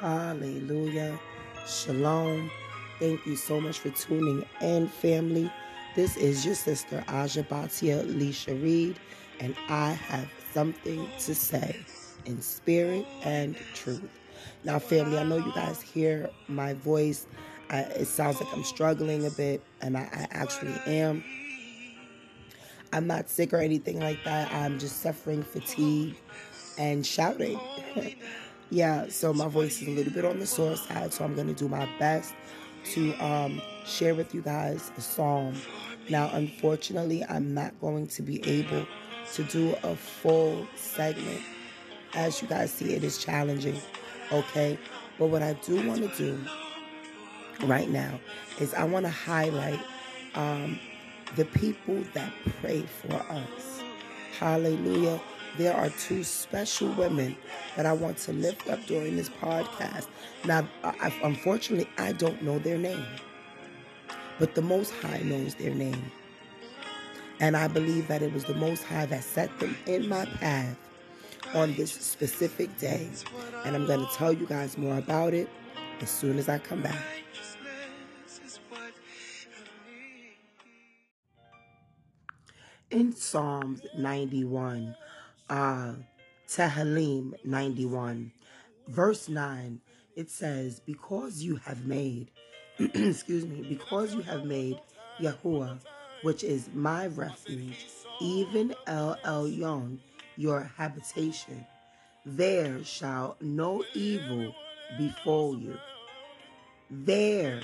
Hallelujah. Shalom. Thank you so much for tuning in, family. This is your sister Aja Batia Leisha Reed, and I have something to say in spirit and truth. Now, family, I know you guys hear my voice. I, it sounds like I'm struggling a bit, and I, I actually am. I'm not sick or anything like that. I'm just suffering fatigue and shouting. yeah, so my voice is a little bit on the sore side, so I'm going to do my best to um, share with you guys a psalm. Now, unfortunately, I'm not going to be able to do a full segment. As you guys see, it is challenging, okay? But what I do want to do right now is I want to highlight um, the people that pray for us. Hallelujah. There are two special women that I want to lift up during this podcast. Now, I, unfortunately, I don't know their name, but the Most High knows their name. And I believe that it was the Most High that set them in my path on this specific day. And I'm going to tell you guys more about it as soon as I come back. In Psalms 91, uh, Tehillim 91, verse 9, it says, Because you have made, excuse me, because you have made Yahuwah, which is my refuge, even El Elyon, your habitation, there shall no evil befall you. There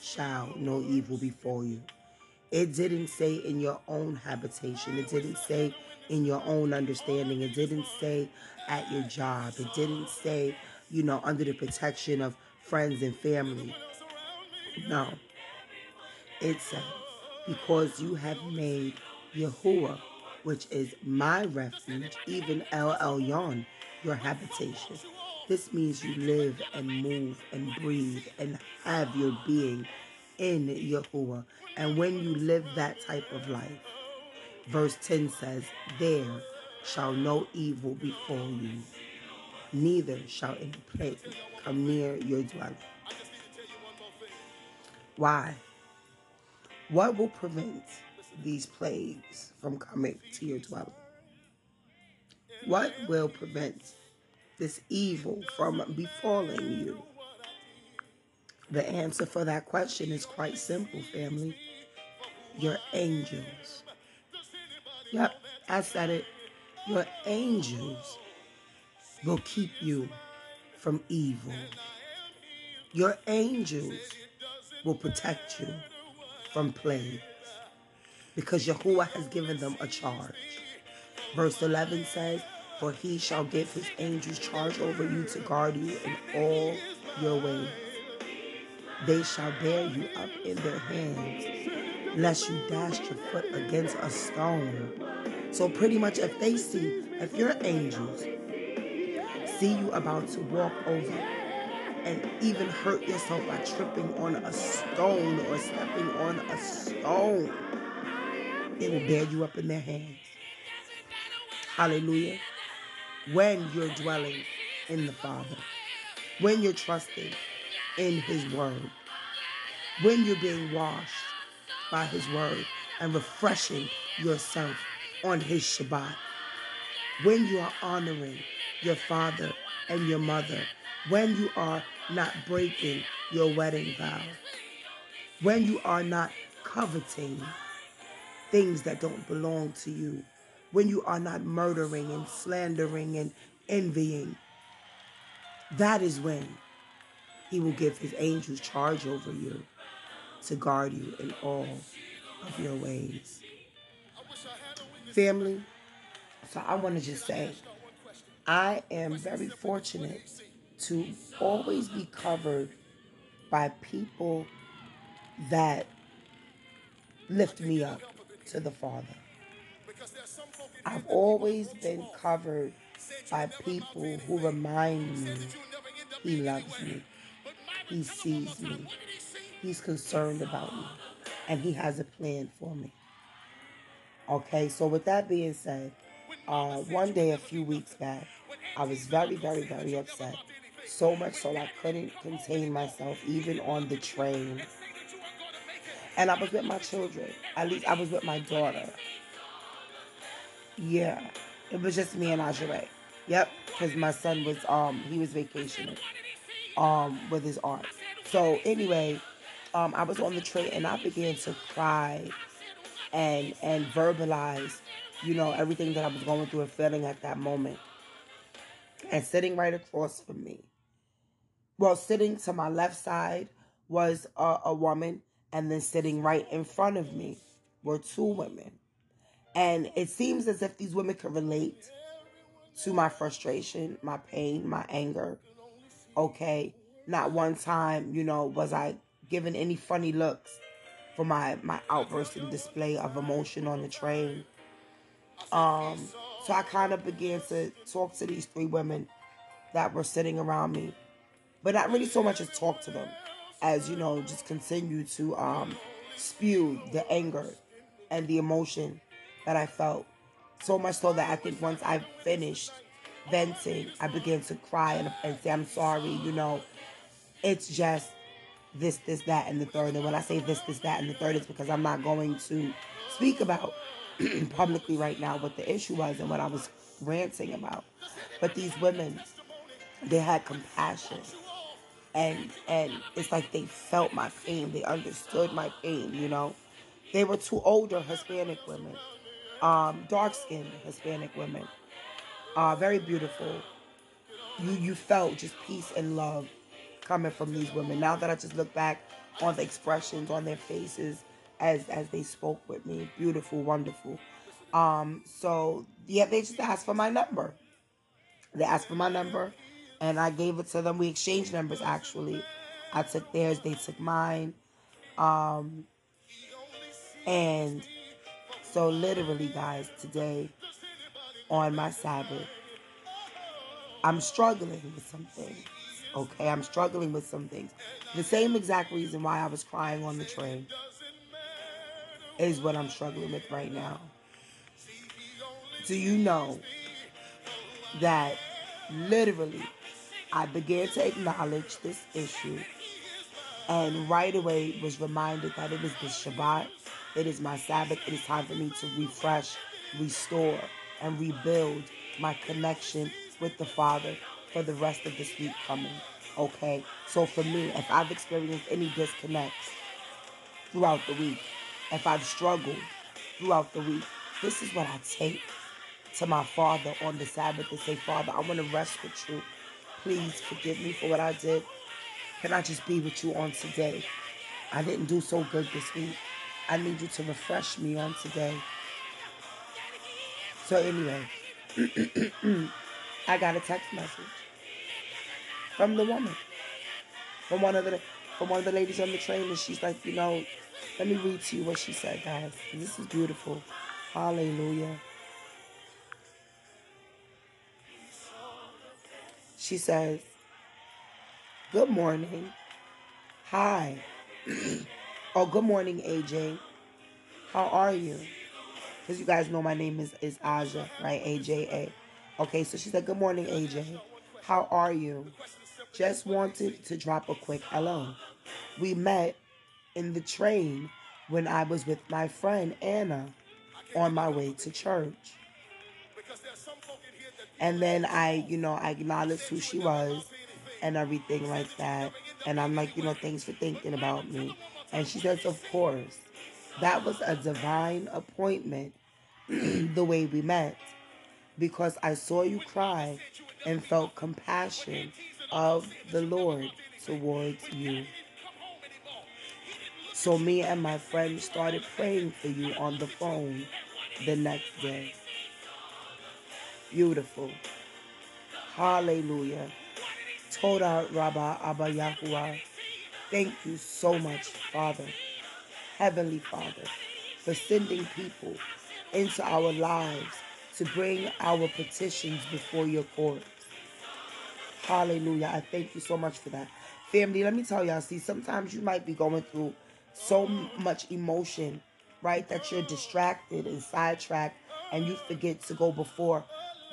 shall no evil befall you. It didn't say in your own habitation. It didn't say in your own understanding. It didn't say at your job. It didn't say, you know, under the protection of friends and family. No. It says, because you have made Yahuwah, which is my refuge, even El Elyon, your habitation. This means you live and move and breathe and have your being in Yahuwah. And when you live that type of life, verse 10 says, There shall no evil befall you, neither shall any plague come near your dwelling. Why? What will prevent these plagues from coming to your dwelling? What will prevent this evil from befalling you? The answer for that question is quite simple, family. Your angels. Yep, I said it. Your angels will keep you from evil. Your angels will protect you from plagues because Yahuwah has given them a charge. Verse 11 says, For he shall give his angels charge over you to guard you in all your ways. They shall bear you up in their hands, lest you dash your foot against a stone. So, pretty much, if they see, if your angels see you about to walk over and even hurt yourself by tripping on a stone or stepping on a stone, they will bear you up in their hands. Hallelujah. When you're dwelling in the Father, when you're trusting in His Word. When you're being washed by His Word and refreshing yourself on His Shabbat. When you are honoring your father and your mother. When you are not breaking your wedding vow. When you are not coveting things that don't belong to you. When you are not murdering and slandering and envying. That is when he will give his angels charge over you to guard you in all of your ways. Family, so I want to just say, I am very fortunate to always be covered by people that lift me up to the Father. I've always been covered by people who remind me He loves me. He sees me. He's concerned about me. And he has a plan for me. Okay, so with that being said, uh, one day a few weeks back, I was very, very, very upset So much so I couldn't contain myself, even on the train. And I was with my children. At least I was with my daughter. Yeah. It was just me and Ajay. Yep. Because my son was um he was vacationing um with his aunt. So anyway, um I was on the train and I began to cry and and verbalize, you know, everything that I was going through and feeling at that moment. And sitting right across from me. Well, sitting to my left side was a, a woman and then sitting right in front of me were two women. And it seems as if these women could relate to my frustration, my pain, my anger. Okay. Not one time, you know, was I given any funny looks for my, my outburst and display of emotion on the train. Um, so I kind of began to talk to these three women that were sitting around me. But not really so much as talk to them as you know just continue to um, spew the anger and the emotion that I felt. So much so that I think once I finished venting, I began to cry and, and say, I'm sorry, you know, it's just this, this, that, and the third. And when I say this, this, that, and the third, it's because I'm not going to speak about publicly right now what the issue was and what I was ranting about. But these women, they had compassion. And and it's like they felt my pain. They understood my pain you know? They were two older hispanic women um, dark-skinned hispanic women uh, very beautiful. You you felt just peace and love coming from these women now that i just look back on the expressions on their faces as as they spoke with me beautiful wonderful um so yeah they just asked for my number they asked for my number and I gave it to them. We exchanged numbers actually. I took theirs, they took mine. Um, and so, literally, guys, today on my Sabbath, I'm struggling with some things. Okay, I'm struggling with some things. The same exact reason why I was crying on the train is what I'm struggling with right now. Do you know that literally I began to acknowledge this issue and right away was reminded that it is the Shabbat, it is my Sabbath, it is time for me to refresh, restore, and rebuild my connection with the Father for the rest of this week coming. Okay? So for me, if I've experienced any disconnects throughout the week, if I've struggled throughout the week, this is what I take to my Father on the Sabbath to say, Father, I want to rest with you. Please forgive me for what I did. Can I just be with you on today? I didn't do so good this week. I need you to refresh me on today. So anyway, I got a text message from the woman, from one of the from one of the ladies on the train, and she's like, you know, let me read to you what she said, guys. This is beautiful. Hallelujah. She says, Good morning. Hi. oh, good morning, AJ. How are you? Because you guys know my name is, is Aja, right? AJA. Okay, so she said, Good morning, AJ. How are you? Just wanted to drop a quick hello. We met in the train when I was with my friend Anna on my way to church. And then I, you know, I acknowledged who she was and everything like that. And I'm like, you know, thanks for thinking about me. And she says, of course. That was a divine appointment the way we met because I saw you cry and felt compassion of the Lord towards you. So me and my friend started praying for you on the phone the next day. Beautiful. Hallelujah. Toda Rabba Abba Yahuwah. Thank you so much, Father, Heavenly Father, for sending people into our lives to bring our petitions before your court. Hallelujah. I thank you so much for that. Family, let me tell y'all, see, sometimes you might be going through so much emotion, right, that you're distracted and sidetracked and you forget to go before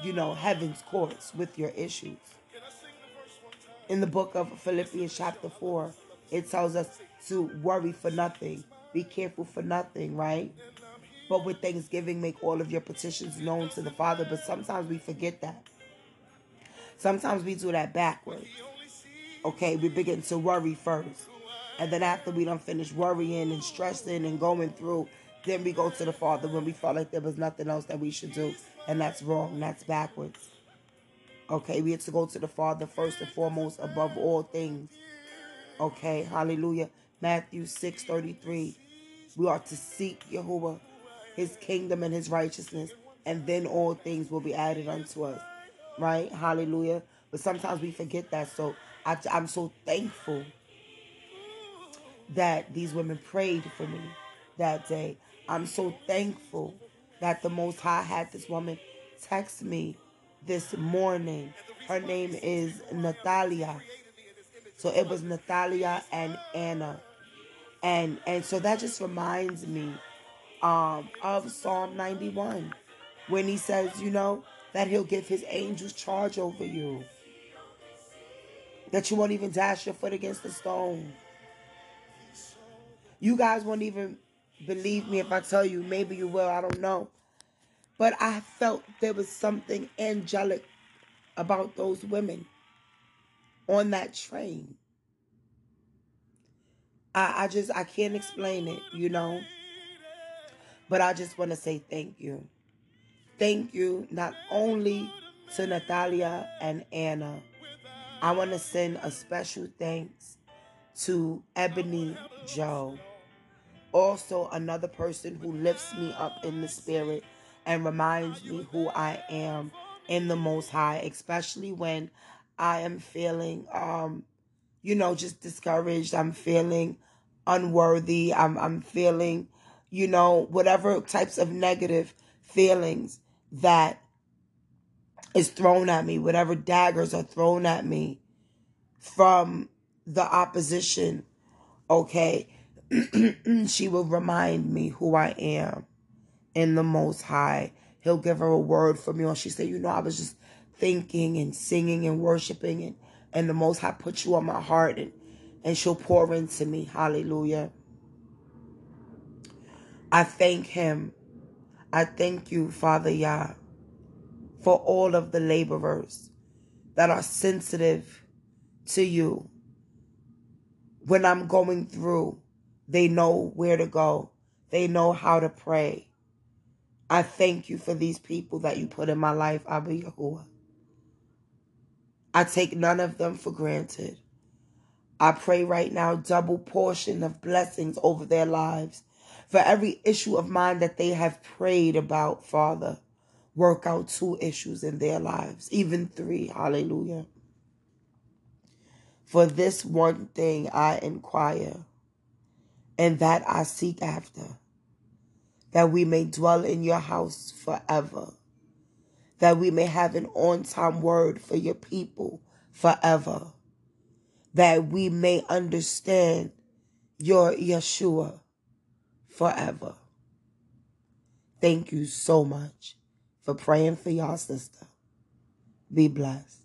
you know, heaven's courts with your issues. in the book of Philippians, chapter 4, it tells us to worry for nothing, be careful for nothing, right? But with thanksgiving, make all of your petitions known to the Father. But sometimes we forget that. Sometimes we do that backwards. Okay, we begin to worry first. And then after we don't finish worrying and stressing and going through, then we go to the Father when we felt like there was nothing else that we should do. And that's wrong. That's backwards. Okay, we have to go to the Father first and foremost above all things. Okay, hallelujah. Matthew 6 33. We are to seek Jehovah, his kingdom and his righteousness, and then all things will be added unto us. Right? Hallelujah. But sometimes we forget that. So I, I'm so thankful that these women prayed for me that day. I'm so thankful that the Most High had this woman text me this morning. Her name is Natalia. So it was Natalia and Anna. And and so that just reminds me um, of Psalm 91 when he says, you know, that he'll give his angels charge over you. That you won't even dash your foot against a stone. You guys won't even believe me if I tell you. Maybe you will. I don't know. But I felt there was something angelic about those women on that train. I, I just, I can't explain it, you know. But I just want to say thank you. Thank you not only to Natalia and Anna. I want to send a special thanks to Ebony Joe. Also, another person who lifts me up in the spirit and reminds me who I am in the Most High, especially when I am feeling, um, you know, just discouraged. I'm feeling unworthy. I'm, I'm feeling, you know, whatever types of negative feelings that is thrown at me, whatever daggers are thrown at me from the opposition, okay, she will remind me who I am in the Most High. He'll give her a word from me. And she said, you know, I was just thinking and singing and worshiping and, and the Most High put you on my heart and, and she'll pour into me. Hallelujah. I thank him. I thank you, Father Yah, for all of the laborers that are sensitive to you. When I'm going through, they know where to go. They know how to pray. I thank you for these people that you put in my life, Abba Yahuwah. I take none of them for granted. I pray right now double portion of blessings over their lives. For every issue of mine that they have prayed about, Father, work out two issues in their lives, even three. Hallelujah. For this one thing I inquire, and that I seek after that we may dwell in your house forever, that we may have an on time word for your people forever, that we may understand your Yeshua forever. Thank you so much for praying for your sister. Be blessed.